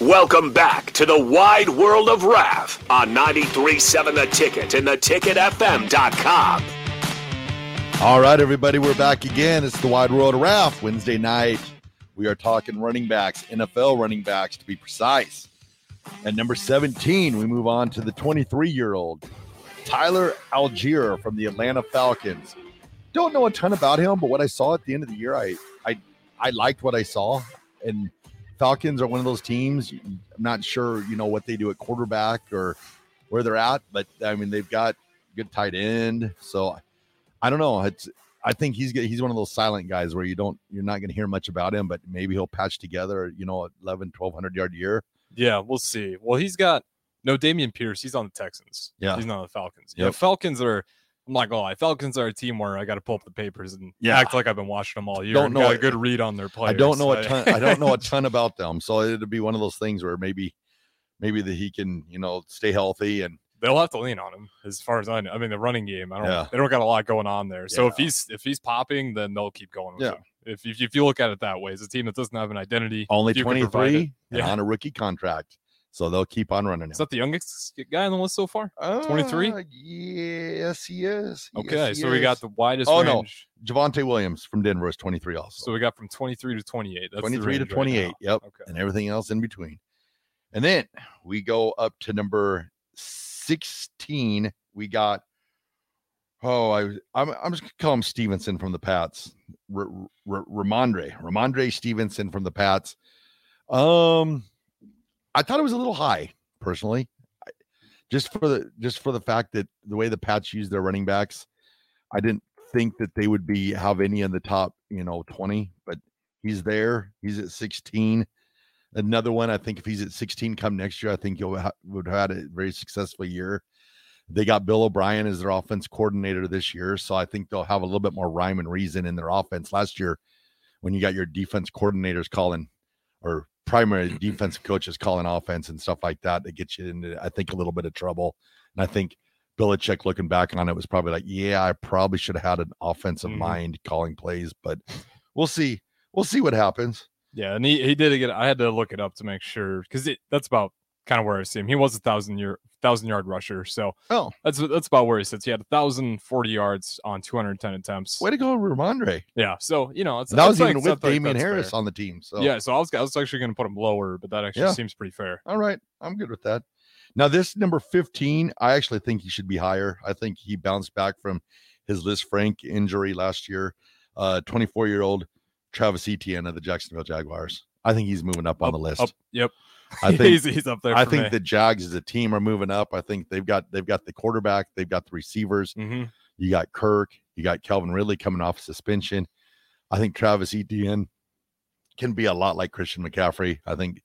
Welcome back to the wide world of Raf on 93.7 The Ticket and theticketfm.com. All right, everybody, we're back again. It's the Wide World of Raf. Wednesday night, we are talking running backs, NFL running backs to be precise. At number 17, we move on to the 23 year old Tyler Allgeier from the Atlanta Falcons. Don't know a ton about him, but what I saw at the end of the year, I I I liked what I saw. And Falcons are one of those teams. I'm not sure, you know, what they do at quarterback or where they're at, but I mean, they've got good tight end. So I don't know. It's I think he's he's one of those silent guys where you don't you're not going to hear much about him, but maybe he'll patch together, you know, 11 1200 yard year. Yeah, we'll see. Well, he's got no Dameon Pierce. He's on the Texans. Yeah, he's not on the Falcons. Yeah, Falcons are. I'm like, oh, Falcons are a team where I got to pull up the papers and yeah. act like I've been watching them all year. Don't know got a good read on their players. I don't know a ton. I don't know a ton about them, so it'd be one of those things where maybe, maybe that he can, you know, stay healthy and they'll have to lean on him as far as I know. I mean, the running game, I don't. Yeah. They don't got a lot going on there. So Yeah. if he's if he's popping, then they'll keep going. With Yeah. him. If, if you look at it that way, it's a team that doesn't have an identity. only if you can provide 23 and Yeah. on a rookie contract, so they'll keep on running him. Is that the youngest guy on the list so far? 23? Uh, yes, he is. Yes, Okay, he so we got the widest Oh, no. range. Javonte Williams from Denver is 23 also. So we got from 23 to twenty eight. Twenty three to range right 28. yep. Okay. And everything else in between. And then we go up to number 16. We got oh, I I'm I'm just gonna call him Stevenson from the Pats. R- R- Rhamondre. Rhamondre Stevenson from the Pats. Um I thought it was a little high personally. Just for the just for the fact that the way the Pats use their running backs, I didn't think that they would be have any in the top, you know, 20, but he's there. He's at 16. Another one, I think if he's at 16 come next year, I think he'll ha- would have had a very successful year. They got Bill O'Brien as their offense coordinator this year, so I think they'll have a little bit more rhyme and reason in their offense. Last year, when you got your defense coordinators calling or primary defensive coaches calling offense and stuff like that, that gets you into, I think, a little bit of trouble. And I think Belichick, looking back on it, was probably like, "Yeah, I probably should have had an offensive Mhm. mind calling plays," but we'll see. We'll see what happens. Yeah, and he, he did again I had to look it up to make sure because that's about kind of where I see him. He was a thousand year thousand yard rusher, so Oh, that's that's about where he sits. He had thousand forty yards on two hundred ten attempts. way to go, Rhamondre. Yeah, so you know it's That was like- even with like Damien Harris fair. on the team. So Yeah, so I was I was actually going to put him lower, but that actually Yeah. seems pretty fair. all right, I'm good with that. Now this number 15, I actually think he should be higher. I think he bounced back from his Lisfranc injury last year. Uh, 24 year old Travis Etienne of the Jacksonville Jaguars. I think he's moving up on Up- the list. up- yep, I think he's, he's up there. I think me. the Jags as a team are moving up. I think they've got they've got the quarterback, they've got the receivers. Mhm. You got Kirk, you got Calvin Ridley coming off suspension. I think Travis Etienne can be a lot like Christian McCaffrey. I think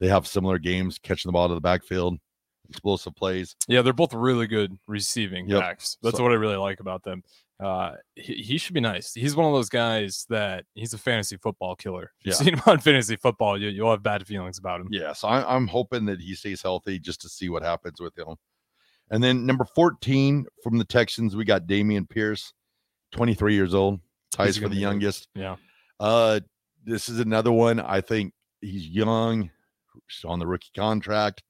they have similar games, catching the ball to the backfield, explosive plays. Yeah, they're both really good receiving Yep. backs. That's So- what I really like about them. Uh, he, he should be nice. He's one of those guys that he's a fantasy football killer. If you've Yeah. seen him on fantasy football, you, you'll have bad feelings about him. Yeah, so I, I'm hoping that he stays healthy just to see what happens with him. And then number 14 from the Texans, we got Dameon Pierce, 23 years old, ties for the be good. youngest. Yeah. Uh, this is another one. I think he's young, he's on the rookie contract.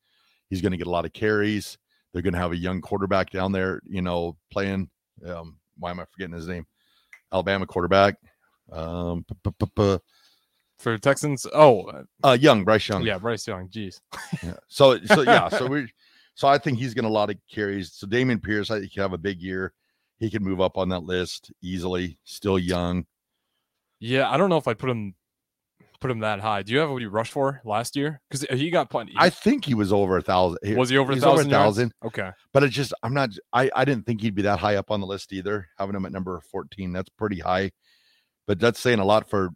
He's going to get a lot of carries. They're going to have a young quarterback down there, you know, playing. Um, why am I forgetting his name? Alabama quarterback. Um, p- p- p- For the Texans, oh, uh, young Bryce Young. yeah, Bryce Young. Jeez. Yeah. So so yeah, so we so I think he's gonna a lot of carries. So Dameon Pierce, I think he can have a big year. He can move up on that list easily. Still young. Yeah, I don't know if I put him put him that high. Do you have what he rushed for last year? Because he got plenty. I think he was over a thousand. was he over a he's over a thousand? Okay. But it's just I'm not. I I didn't think he'd be that high up on the list either. Having him at number fourteen, that's pretty high. But that's saying a lot for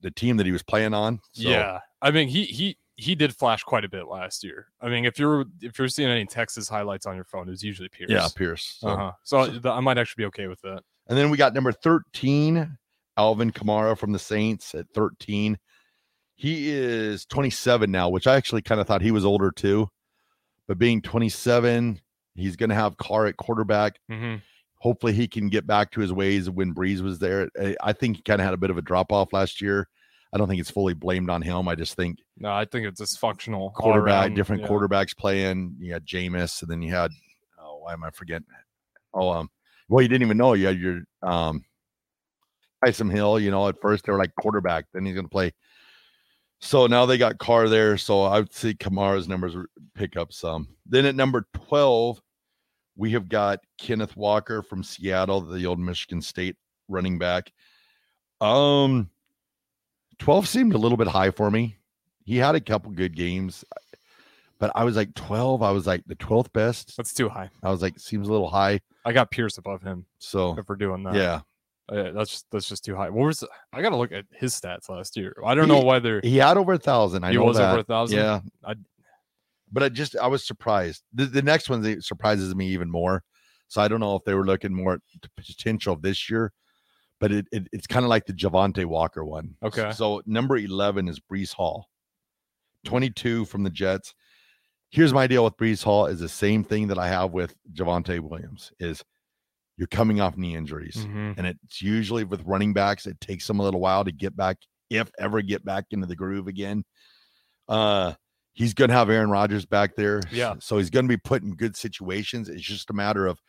the team that he was playing on. So, Yeah, I mean he he he did flash quite a bit last year. I mean, if you're if you're seeing any Texas highlights on your phone, it's usually Pierce. yeah, Pierce. So. Uh-huh. So, th- I might actually be okay with that. And then we got number 13, Alvin Kamara from the Saints at 13. He is 27 now, which I actually kind of thought he was older too. But being 27, he's going to have Carr at quarterback. hmm Hopefully, he can get back to his ways when Brees was there. I- I think he kind of had a bit of a drop off last year. I don't think it's fully blamed on him. I just think No, I think it's dysfunctional. quarterback, around, different yeah. quarterbacks playing. You had Jameis, and then you had oh, why am I forgetting? Oh, um, well, you didn't even know you had your um, Taysom Hill. You know, at first they were like quarterback, then he's going to play. So now they got Carr there. So I would see Kamara's numbers pick up some. Then at number twelve, we have got Kenneth Walker from Seattle, the old Michigan State running back. Um, twelve seemed a little bit high for me. He had a couple good games, but I was like 12. I was like the 12th best. That's too high. I was like, seems a little high. I got Pierce above him So, if we're doing that. yeah, Uh, that's just, that's just too high. What was I got to look at his stats last year. I don't know whether he had over a thousand. I he know was that. over a thousand. Yeah. I- but I just, I was surprised. The, the next one that surprises me even more. So I don't know if they were looking more at the potential this year, but it, it it's kind of like the Javante Walker one. Okay. So number 11 is Breece Hall, 22 from the Jets. Here's my deal with Breece Hall is the same thing that I have with Javonte Williams is you're coming off knee injuries. Mhm. And it's usually with running backs, it takes them a little while to get back, if ever get back into the groove again. Uh he's gonna have Aaron Rodgers back there. Yeah. So he's gonna be put in good situations. It's just a matter of,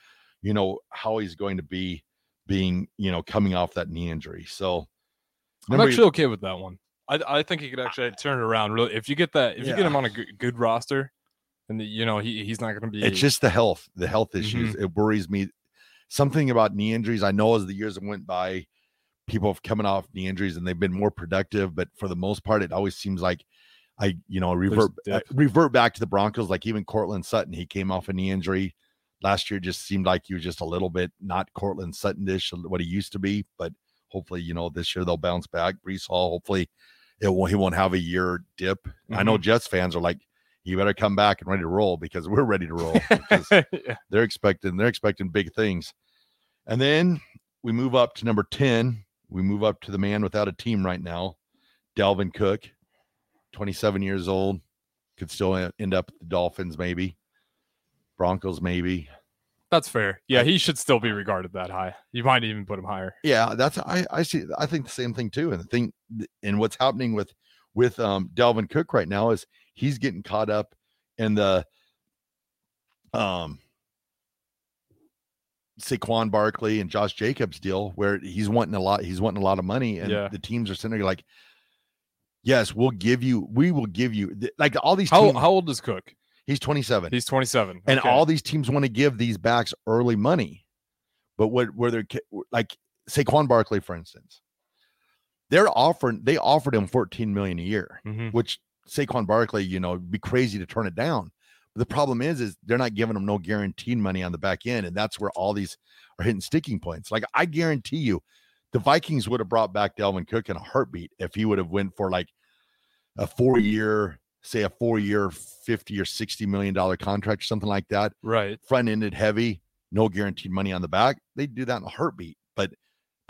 you know, how he's going to be being, you know, coming off that knee injury. So I'm number- actually okay with that one. I I think he could actually turn it around. Really, if you get that, if you get him on a good, good roster, and the, you know he he's not going to be. it's just the health, the health Mm-hmm. issues. It worries me. Something about knee injuries. I know as the years went by, people have coming off knee injuries and they've been more productive, but for the most part, it always seems like I, you know, revert uh, revert back to the Broncos. Like even Courtland Sutton, he came off a knee injury last year. Just seemed like he was just a little bit not Courtland Sutton-ish, what he used to be. But hopefully, you know, this year they'll bounce back. Breece Hall, hopefully, it won't. He won't have a year dip. I know Jets fans are like, you better come back and ready to roll because we're ready to roll. Yeah. they're expecting they're expecting big things. And then we move up to number 10. We move up to the man without a team right now, Dalvin Cook, 27 years old, could still end up at the Dolphins maybe. Broncos maybe. That's fair. Yeah, he should still be regarded that high. You might even put him higher. Yeah, that's I I see I think the same thing too. And the thing and what's happening with with um Dalvin Cook right now is he's getting caught up in the um Saquon Barkley and Josh Jacobs deal where he's wanting a lot he's wanting a lot of money and Yeah. the teams are sitting there like yes we'll give you we will give you like all these How teams, how old is Cook? he's 27 He's 27. and Okay. all these teams want to give these backs early money. But what where they're ca- like Saquon Barkley, for instance, they're offering they offered him 14 million a year, Mhm. which Saquon Barkley, you know, it'd be crazy to turn it down. But the problem is, is they're not giving them no guaranteed money on the back end, and that's where all these are hitting sticking points. Like I guarantee you, the Vikings would have brought back Dalvin Cook in a heartbeat if he would have went for like a four year, say a four year, 50 or 60 million dollar contract or something like that right. front ended heavy, no guaranteed money on the back, they'd do that in a heartbeat. But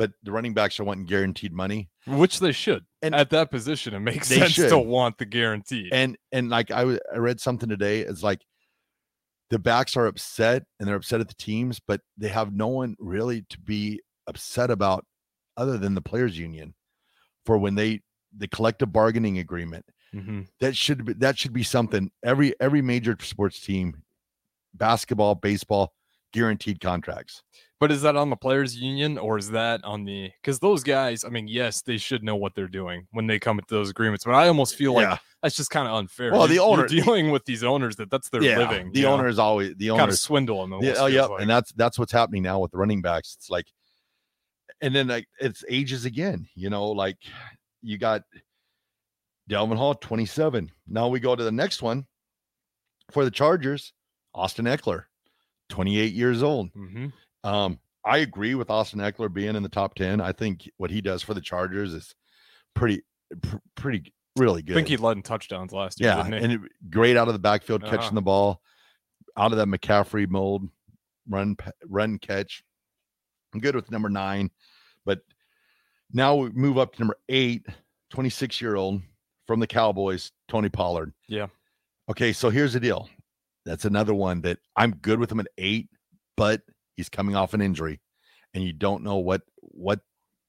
but the running backs are wanting guaranteed money. Which they should. And- at that position, it makes sense to should. want the guarantee. And and like I, w- I read something today, it's like the backs are upset and they're upset at the teams, but they have no one really to be upset about other than the players union for when they the collective bargaining agreement Mhm. that should be that should be something every every major sports team basketball baseball guaranteed contracts But is that on the players' union or is that on the? Because those guys, I mean, yes, they should know what they're doing when they come into those agreements. But I almost feel like Yeah. that's just kind of unfair. Well, the You're- owner- you're dealing with these owners that that's their living. the owner is always the kind of owner swindle them. Yeah, oh, yeah, like. and that's that's what's happening now with the running backs. It's like, and then like it's ages again. You know, like you got Delvin Hall, twenty seven. Now we go to the next one for the Chargers, Austin Ekeler, twenty eight years old. Mhm. Um, I agree with Austin Ekeler being in the top ten. I think what he does for the Chargers is pretty, pr- pretty, really good. I think he led in touchdowns last year. Yeah, didn't he? and it, great out of the backfield, Uh-huh. catching the ball out of that McCaffrey mold, run, run, catch. I'm good with number nine, but now we move up to number eight, 26 year old from the Cowboys, Tony Pollard. Yeah. Okay, so here's the deal. That's another one that I'm good with him at eight, but he's coming off an injury, and you don't know what what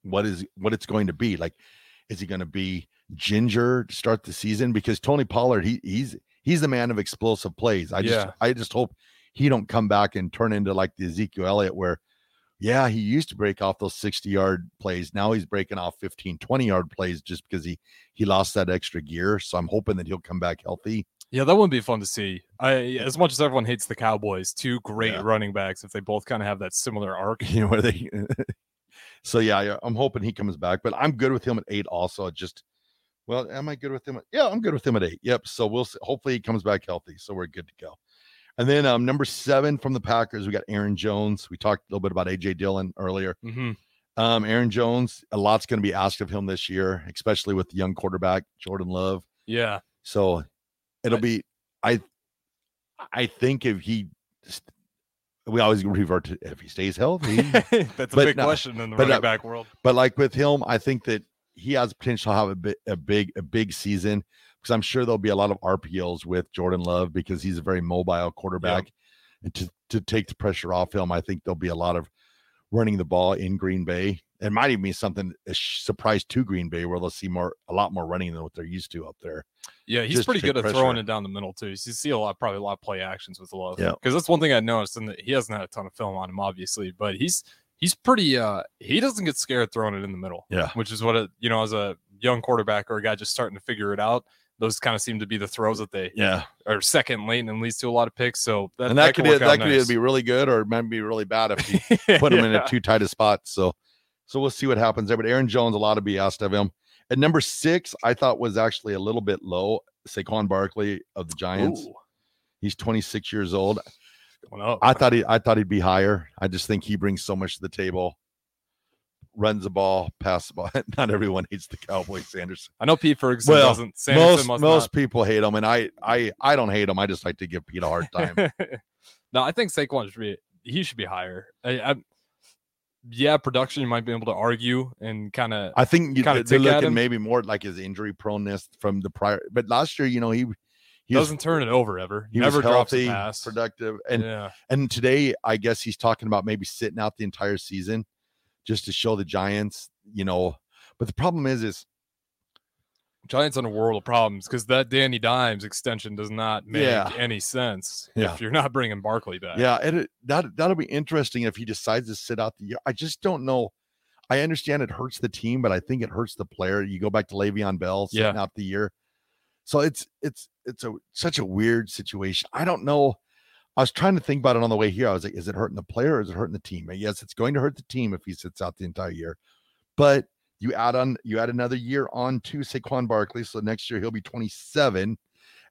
what is what it's going to be. Like Is he going to be ginger to start the season? Because Tony Pollard, he he's he's the man of explosive plays. I just I just hope he don't come back and turn into like the Ezekiel Elliott where yeah, he used to break off those 60 yard plays. Now he's breaking off 15, 20 yard plays just because he he lost that extra gear. So I'm hoping that he'll come back healthy. Yeah, that wouldn't be fun to see. I as much as everyone hates the Cowboys, two great Yeah. running backs, if they both kind of have that similar arc. You know where they so yeah, I'm hoping he comes back, but I'm good with him at eight also. Just well, am I good with him? At, yeah, I'm good with him at eight. Yep. So we'll see. hopefully he comes back healthy. So we're good to go. And then um number seven from the Packers, we got Aaron Jones. We talked a little bit about AJ Dillon earlier. hmm Um, Aaron Jones, a lot's going to be asked of him this year, especially with the young quarterback Jordan Love. Yeah, So it'll be, I, I think if he, we always revert to if he stays healthy, that's a big no, question in the but running back world. but like with him, I think that he has potential to have a bit, a big, a big season because I'm sure there'll be a lot of RPOs with Jordan Love because he's a very mobile quarterback, and to to take the pressure off him, I think there'll be a lot of running the ball in Green Bay. It might even be something a surprise to Green Bay where they'll see more, a lot more running than what they're used to up there. Yeah, he's just pretty good at throwing it down the middle too. You see a lot, probably a lot of play actions with Love. Yeah. because that's one thing I noticed, and he hasn't had a ton of film on him, obviously, but he's he's pretty. uh He doesn't get scared throwing it in the middle. Yeah. which is what it, you know, as a young quarterback or a guy just starting to figure it out. Those kind of seem to be the throws that they Yeah, are second late and leads to a lot of picks. So that, and that, can could that could nice. be really good or it might be really bad if you put him in a too tight a spot. So, so we'll see what happens there. But Aaron Jones, a lot to be asked of him. At number six, I thought was actually a little bit low. Saquon Barkley of the Giants. Ooh, He's 26 years old. going up. I thought he, I thought he'd be higher. I just think he brings so much to the table. Runs the ball, pass the ball. Not everyone hates the Cowboys, Sanderson. I know Pete Ferguson Well, doesn't. Sanderson most most not. people hate him, and I I I don't hate him. I just like to give Pete a hard time. no, I think Saquon should be he should be higher. I, I, yeah, production you might be able to argue and kind of I think you, they're looking maybe more like his injury proneness from the prior. But last year, you know, he he was, doesn't turn it over ever. he Never was drops a healthy, pass. productive, and yeah, and today I guess he's talking about maybe sitting out the entire season just to show the Giants, you know. But the problem is, is Giants on a world of problems because that Danny Dimes extension does not make Yeah. any sense Yeah. if you're not bringing Barkley back. yeah, it that that'll be interesting if he decides to sit out the year. I just don't know. I understand it hurts the team, but I think it hurts the player. You go back to Le'Veon Bell sitting out the year, so it's it's it's a such a weird situation. I don't know. I was trying to think about it on the way here. I was like, is it hurting the player or is it hurting the team? And yes, it's going to hurt the team if he sits out the entire year. But you add on you add another year on to Saquon Barkley, so next year he'll be 27,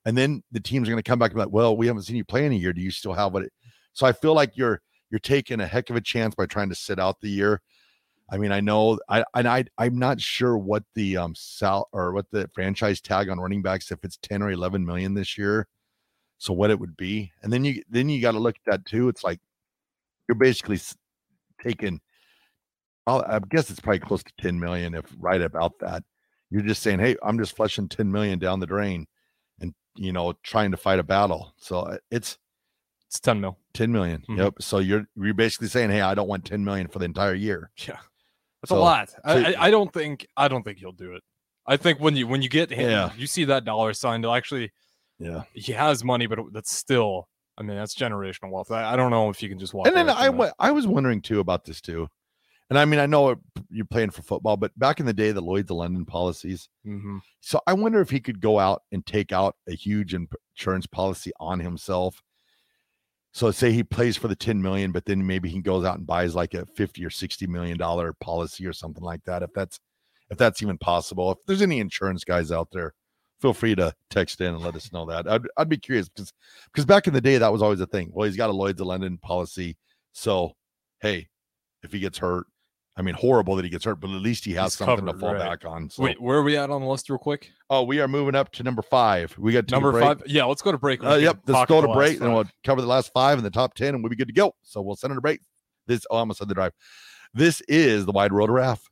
and then the teams going to come back and be like, well, we haven't seen you play in a year. Do you still have what? It, so I feel like you're you're taking a heck of a chance by trying to sit out the year. I mean, I know I and I I'm not sure what the um sal or what the franchise tag on running backs if it's 10 or 11 million this year. So what it would be, and then you then you got to look at that too. It's like you're basically taking. I guess it's probably close to 10 million, if right about that. You're just saying, hey, I'm just flushing 10 million down the drain, and you know trying to fight a battle. So uh, it's it's ten mil. 10 million. Mhm. Yep. So you're you're basically saying, hey, I don't want 10 million for the entire year. Yeah, that's So- a lot. I, so- I, I don't think I don't think he'll do it. I think when you when you get him, Yeah. you see that dollar sign. They'll actually Yeah. he has money, but that's still. I mean, that's generational wealth. I, I don't know if you can just walk. and then away I, that. I was wondering too about this too. And I mean, I know you're playing for football, but back in the day, the Lloyd's of London policies. Mhm. So I wonder if he could go out and take out a huge insurance policy on himself. So say he plays for the 10 million, but then maybe he goes out and buys like a 50 or 60 million dollar policy or something like that. If that's if that's even possible. If there's any insurance guys out there, feel free to text in and let us know that. I'd, I'd be curious because because back in the day that was always a thing. Well, he's got a Lloyd's of London policy. So hey, if he gets hurt, I mean horrible that he gets hurt, but at least he has He's something to fall right. back on. So Wait, where are we at on the list, real quick? Oh, we are moving up to number five. We got Number break. five. Yeah, let's go to break. Uh, yep, let's go to break, and we'll cover the last five in the top ten, and we'll be good to go. So we'll send it a break. This, oh, I almost said the drive. This is the Wide World of Raf.